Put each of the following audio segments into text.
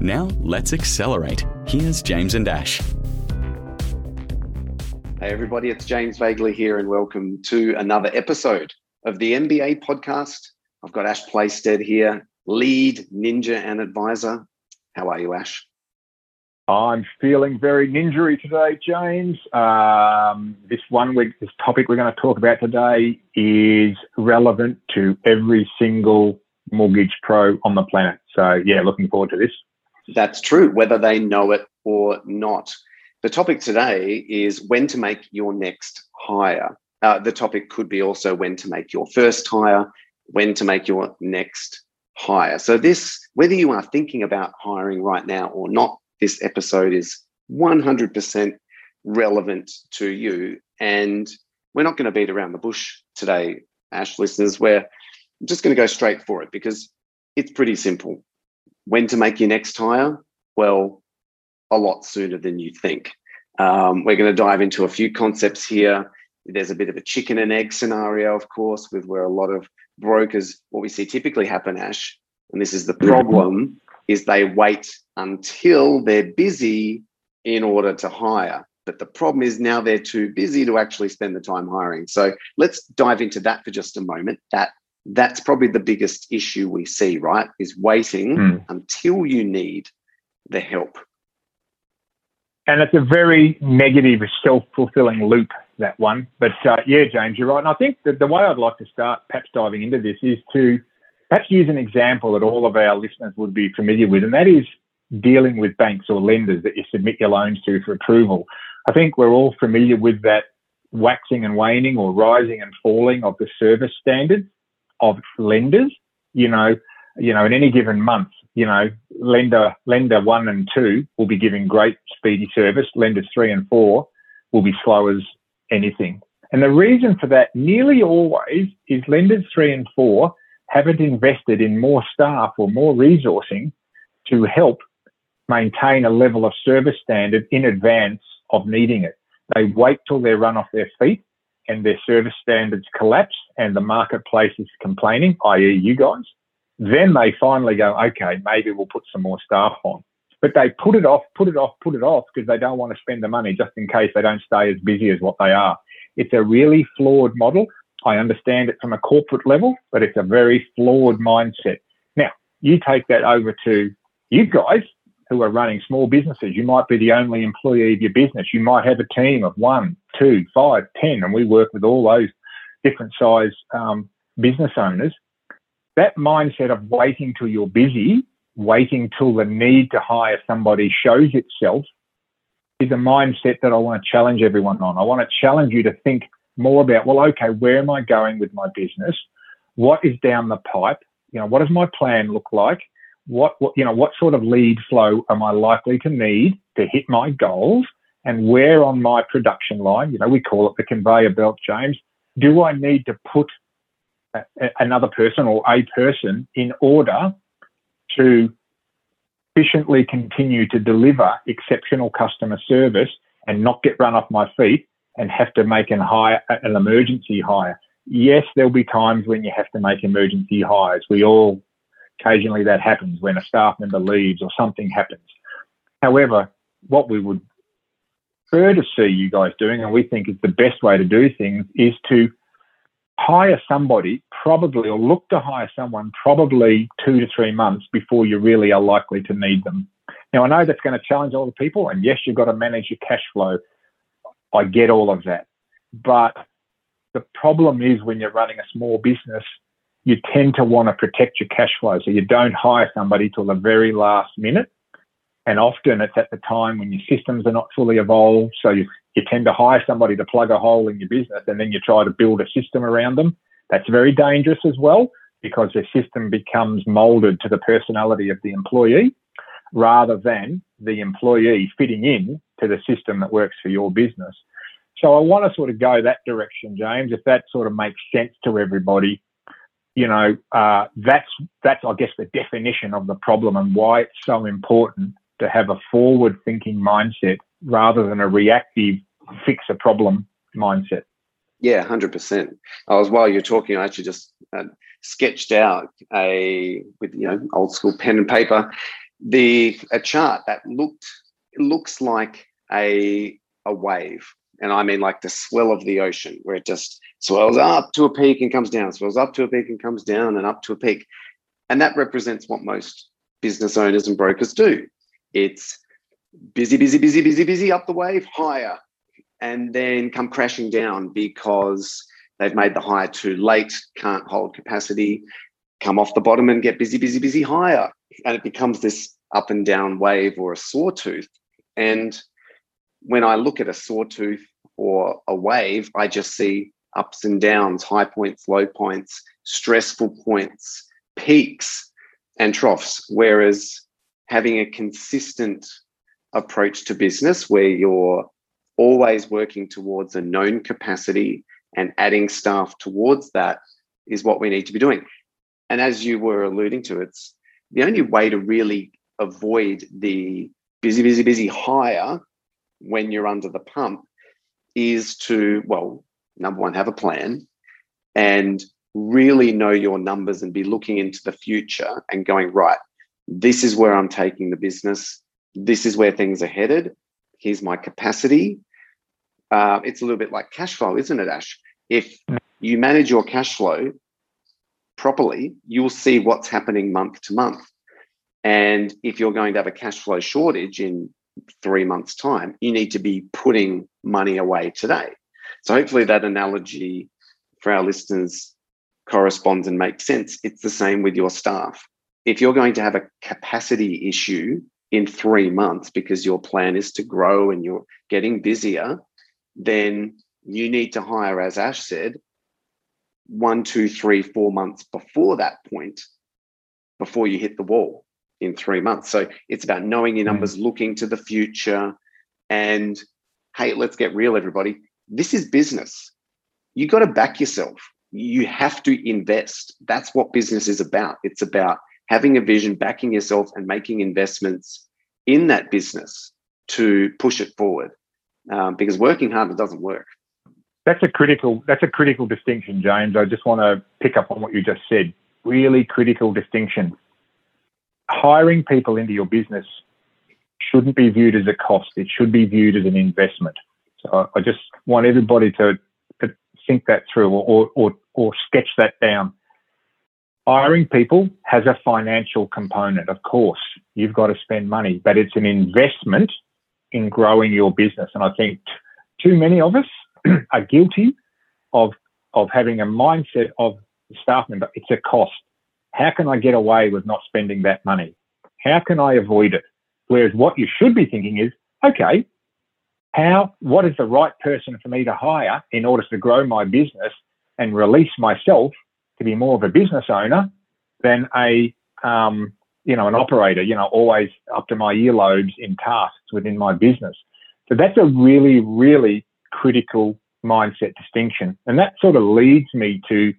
Now, let's accelerate. Here's James and Ash. Hey, everybody, it's James Vagley here, and welcome to another episode of the MBA podcast. I've got Ash Playstead here, lead ninja and advisor. How are you, Ash? I'm feeling very ninjery today, James. Um, this one week, this topic we're going to talk about today is relevant to every single mortgage pro on the planet. So, yeah, looking forward to this that's true, whether they know it or not. The topic today is when to make your next hire. Uh, the topic could be also when to make your first hire, when to make your next hire. So, this, whether you are thinking about hiring right now or not, this episode is 100% relevant to you. And we're not going to beat around the bush today, Ash listeners. We're just going to go straight for it because it's pretty simple. When to make your next hire? Well, a lot sooner than you think. Um, we're going to dive into a few concepts here. There's a bit of a chicken and egg scenario, of course, with where a lot of brokers, what we see typically happen, Ash, and this is the problem, is they wait until they're busy in order to hire. But the problem is now they're too busy to actually spend the time hiring. So let's dive into that for just a moment. That that's probably the biggest issue we see, right? Is waiting mm. until you need the help. And it's a very negative, self fulfilling loop, that one. But uh, yeah, James, you're right. And I think that the way I'd like to start perhaps diving into this is to perhaps use an example that all of our listeners would be familiar with, and that is dealing with banks or lenders that you submit your loans to for approval. I think we're all familiar with that waxing and waning or rising and falling of the service standards of lenders. You know, you know, in any given month, you know, lender lender one and two will be giving great speedy service. Lenders three and four will be slow as anything. And the reason for that nearly always is lenders three and four haven't invested in more staff or more resourcing to help maintain a level of service standard in advance of needing it. They wait till they're run off their feet and their service standards collapse and the marketplace is complaining, i.e., you guys, then they finally go, okay, maybe we'll put some more staff on. But they put it off, put it off, put it off because they don't want to spend the money just in case they don't stay as busy as what they are. It's a really flawed model. I understand it from a corporate level, but it's a very flawed mindset. Now, you take that over to you guys who are running small businesses. You might be the only employee of your business. You might have a team of one, two, five, ten, and we work with all those different size um, business owners. That mindset of waiting till you're busy, waiting till the need to hire somebody shows itself, is a mindset that I want to challenge everyone on. I want to challenge you to think more about, well, okay, where am I going with my business? What is down the pipe? You know, what does my plan look like? What, what, you know, what sort of lead flow am I likely to need to hit my goals? And where on my production line, you know, we call it the conveyor belt, James, do I need to put a, a, another person or a person in order to efficiently continue to deliver exceptional customer service and not get run off my feet and have to make an hire, an emergency hire. Yes, there'll be times when you have to make emergency hires. We all Occasionally that happens when a staff member leaves or something happens. However, what we would prefer to see you guys doing, and we think is the best way to do things, is to hire somebody probably or look to hire someone probably two to three months before you really are likely to need them. Now, I know that's going to challenge all the people, and yes, you've got to manage your cash flow. I get all of that. But the problem is when you're running a small business, you tend to want to protect your cash flow. So you don't hire somebody till the very last minute. And often it's at the time when your systems are not fully evolved. So you, you tend to hire somebody to plug a hole in your business and then you try to build a system around them. That's very dangerous as well because the system becomes molded to the personality of the employee rather than the employee fitting in to the system that works for your business. So I want to sort of go that direction, James, if that sort of makes sense to everybody. You know, uh, that's that's I guess the definition of the problem and why it's so important to have a forward-thinking mindset rather than a reactive fix a problem mindset. Yeah, hundred percent. I was while you're talking, I actually just uh, sketched out a with you know old school pen and paper the a chart that looked looks like a a wave and I mean like the swell of the ocean, where it just swells up to a peak and comes down, swells up to a peak and comes down and up to a peak. And that represents what most business owners and brokers do. It's busy, busy, busy, busy, busy, up the wave, higher, and then come crashing down because they've made the high too late, can't hold capacity, come off the bottom and get busy, busy, busy, hire. And it becomes this up and down wave or a sawtooth. And when I look at a sawtooth or a wave, I just see ups and downs, high points, low points, stressful points, peaks, and troughs. Whereas having a consistent approach to business where you're always working towards a known capacity and adding staff towards that is what we need to be doing. And as you were alluding to, it's the only way to really avoid the busy, busy, busy hire when you're under the pump is to, well, number one, have a plan and really know your numbers and be looking into the future and going, right, this is where I'm taking the business. This is where things are headed. Here's my capacity. Uh, it's a little bit like cash flow, isn't it, Ash? If you manage your cash flow properly, you'll see what's happening month to month. And if you're going to have a cash flow shortage in three months' time, you need to be putting money away today. So hopefully that analogy for our listeners corresponds and makes sense. It's the same with your staff. If you're going to have a capacity issue in three months because your plan is to grow and you're getting busier, then you need to hire, as Ash said, one, two, three, four months before that point, before you hit the wall in three months. So it's about knowing your hmm. numbers, mm. looking to the future, and hey, let's get real, everybody. This is business. You got to back yourself. You have to invest. That's what business is about. It's about having a vision, backing yourself, and making investments in that business to push it forward. Um, because working hard it doesn't work. That's a critical. That's a critical distinction, James. I just want to pick up on what you just said. Really critical distinction hiring people into your business shouldn't be viewed as a cost. It should be viewed as an investment. So I just want everybody to, to think that through or, or, or sketch that down. Hiring people has a financial component. Of course, you've got to spend money, but it's an investment in growing your business. And I think too many of us are guilty of, of having a mindset of staff member. It's a cost. How can I get away with not spending that money? How can I avoid it? Whereas what you should be thinking is, okay, how, what is the right person for me to hire in order to grow my business and release myself to be more of a business owner than a, um, you know, an operator, you know, always up to my earlobes in tasks within my business. So that's a really, really critical mindset distinction. And that sort of leads me to,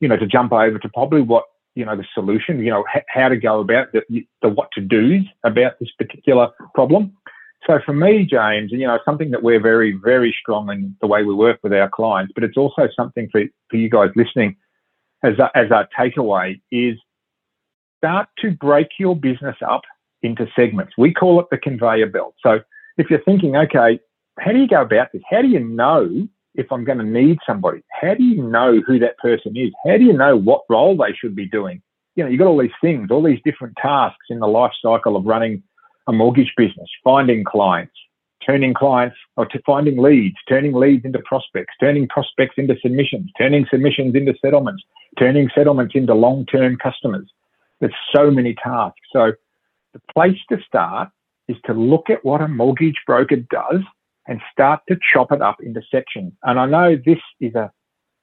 you know, to jump over to probably what you know the solution, you know h- how to go about the, the what to do's about this particular problem. So for me, James, you know something that we're very very strong in the way we work with our clients, but it's also something for for you guys listening as a, as our takeaway is start to break your business up into segments. We call it the conveyor belt. So if you're thinking, okay, how do you go about this? How do you know if I'm going to need somebody? How do you know who that person is? How do you know what role they should be doing? You know, you've got all these things, all these different tasks in the life cycle of running a mortgage business, finding clients, turning clients or to finding leads, turning leads into prospects, turning prospects into submissions, turning submissions into settlements, turning settlements into long-term customers. There's so many tasks. So the place to start is to look at what a mortgage broker does and start to chop it up into sections. And I know this is a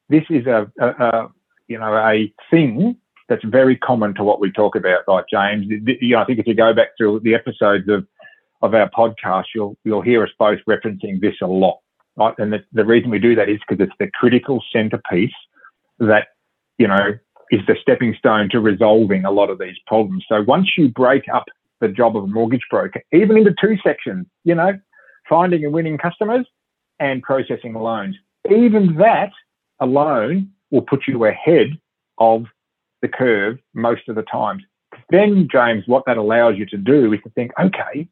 this is a, a, a you know a thing that's very common to what we talk about, right, James? You know, I think if you go back through the episodes of of our podcast, you'll you'll hear us both referencing this a lot. Right? And the, the reason we do that is because it's the critical centerpiece that, you know, is the stepping stone to resolving a lot of these problems. So once you break up the job of a mortgage broker, even into two sections, you know, finding and winning customers and processing loans, even that alone will put you ahead of the curve most of the times. Then, James, what that allows you to do is to think, okay,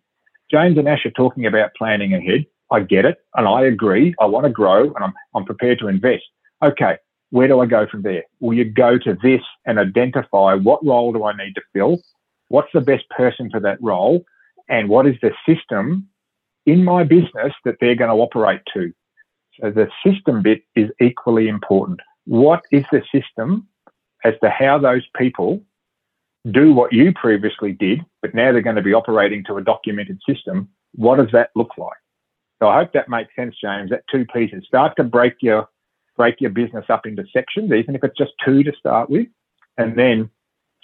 James and Ash are talking about planning ahead. I get it, and I agree. I want to grow, and I'm, I'm prepared to invest. Okay, where do I go from there? Will you go to this and identify what role do I need to fill? What's the best person for that role? And what is the system in my business that they're going to operate to? So the system bit is equally important. What is the system as to how those people do what you previously did, but now they're going to be operating to a documented system? What does that look like? So I hope that makes sense, James. That two pieces. Start to break your break your business up into sections, even if it's just two to start with, and then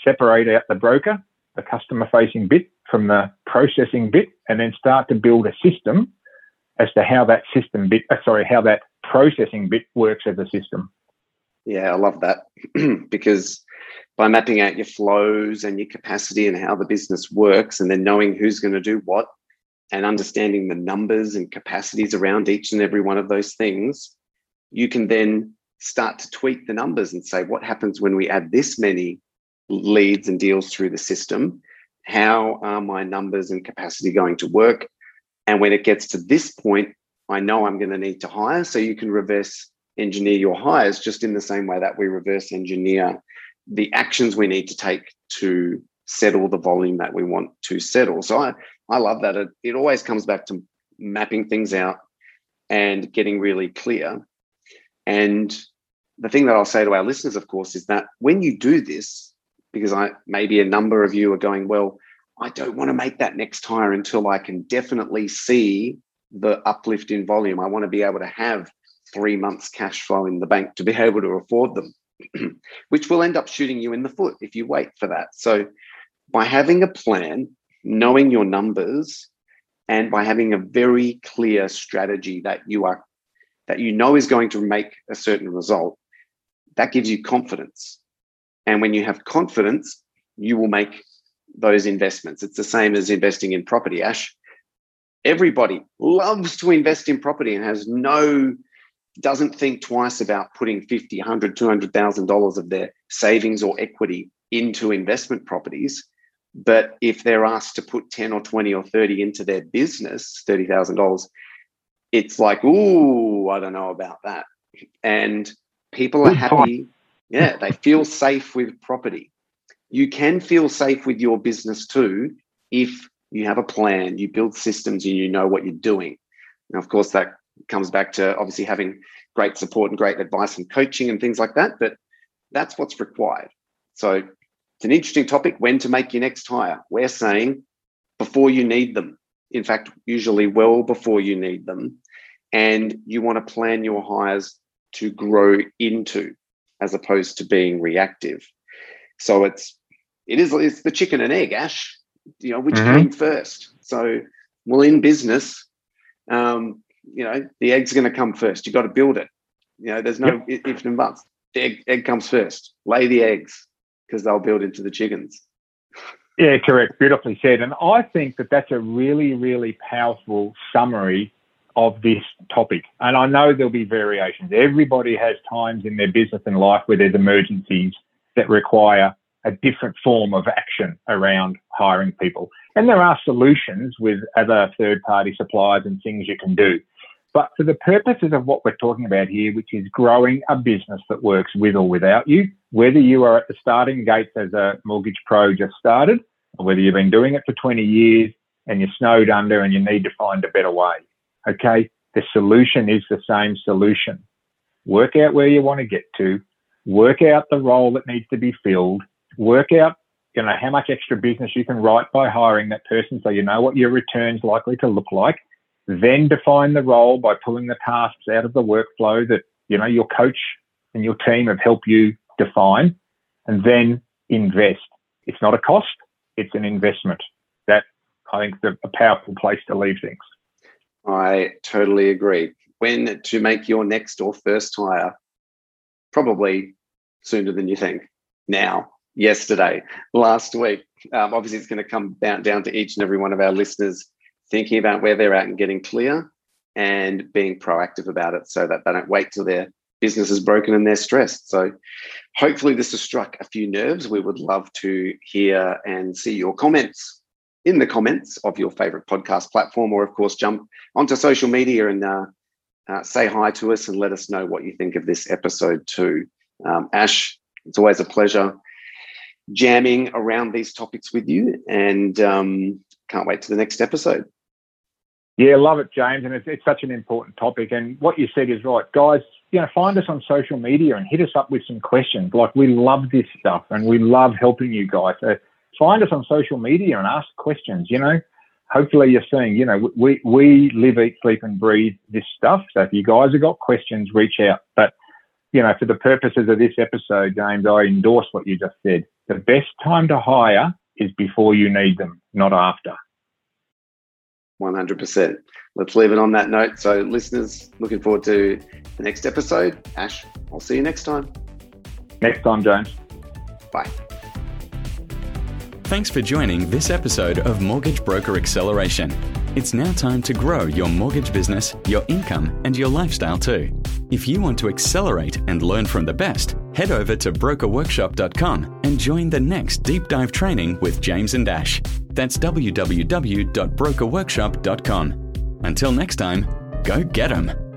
separate out the broker, the customer facing bit from the processing bit, and then start to build a system as to how that system bit, uh, sorry, how that processing bit works as a system. Yeah, I love that because by mapping out your flows and your capacity and how the business works, and then knowing who's going to do what, and understanding the numbers and capacities around each and every one of those things, you can then start to tweak the numbers and say, what happens when we add this many leads and deals through the system? How are my numbers and capacity going to work? And when it gets to this point, I know I'm going to need to hire. So you can reverse engineer your hires just in the same way that we reverse engineer the actions we need to take to settle the volume that we want to settle. So I, I love that. It, it always comes back to mapping things out and getting really clear. And the thing that I'll say to our listeners, of course, is that when you do this, because I maybe a number of you are going, well, I don't want to make that next hire until I can definitely see the uplift in volume. I want to be able to have three months cash flow in the bank to be able to afford them, which will end up shooting you in the foot if you wait for that. So, by having a plan, knowing your numbers and by having a very clear strategy that you are that you know is going to make a certain result that gives you confidence and when you have confidence you will make those investments it's the same as investing in property ash everybody loves to invest in property and has no doesn't think twice about putting 50 100 200000 dollars of their savings or equity into investment properties but if they're asked to put 10 or 20 or 30 into their business, $30,000, it's like, ooh, I don't know about that. And people are happy. Yeah, they feel safe with property. You can feel safe with your business too if you have a plan, you build systems, and you know what you're doing. Now, of course, that comes back to obviously having great support and great advice and coaching and things like that, but that's what's required. So it's an interesting topic when to make your next hire. We're saying before you need them. In fact, usually well before you need them. And you want to plan your hires to grow into as opposed to being reactive. So it's it is it's the chicken and egg, Ash. You know, which mm-hmm. came first. So well in business, um, you know, the egg's are gonna come first. You've got to build it. You know, there's no yep. ifs and buts. The egg, egg comes first. Lay the eggs because they'll build into the chickens. Yeah, correct. Beautifully said. And I think that that's a really, really powerful summary of this topic. And I know there'll be variations. Everybody has times in their business and life where there's emergencies that require a different form of action around hiring people. And there are solutions with other third party suppliers and things you can do. But for the purposes of what we're talking about here, which is growing a business that works with or without you, whether you are at the starting gates as a mortgage pro just started, or whether you've been doing it for 20 years and you're snowed under and you need to find a better way. Okay. The solution is the same solution. Work out where you want to get to, work out the role that needs to be filled, work out you know how much extra business you can write by hiring that person so you know what your return's likely to look like then define the role by pulling the tasks out of the workflow that you know your coach and your team have helped you define and then invest it's not a cost it's an investment that I think, is a powerful place to leave things. I totally agree. When to make your next or first hire? Probably sooner than you think. Now, yesterday, last week. Um, obviously, it's going to come down, down to each and every one of our listeners thinking about where they're at and getting clear and being proactive about it so that they don't wait till their business is broken and they're stressed. So hopefully this has struck a few nerves. We would love to hear and see your comments in the comments of your favorite podcast platform, or of course, jump onto social media and uh, uh, say hi to us and let us know what you think of this episode too. Um, Ash, it's always a pleasure jamming around these topics with you and um, can't wait to the next episode. Yeah, love it, James. And it's, it's such an important topic. And what you said is right. Guys, you know, find us on social media and hit us up with some questions. Like, we love this stuff and we love helping you guys. Find us on social media and ask questions, you know. Hopefully you're seeing, you know, we, we live, eat, sleep and breathe this stuff. So if you guys have got questions, reach out. But, you know, for the purposes of this episode, James, I endorse what you just said. The best time to hire is before you need them, not after. 100%. Let's leave it on that note. So, listeners, looking forward to the next episode. Ash, I'll see you next time. Next time, James. Bye. Thanks for joining this episode of Mortgage Broker Acceleration. It's now time to grow your mortgage business, your income, and your lifestyle too. If you want to accelerate and learn from the best, head over to brokerworkshop.com and join the next deep dive training with James and Ash. That's www.brokerworkshop.com. Until next time, go get 'em.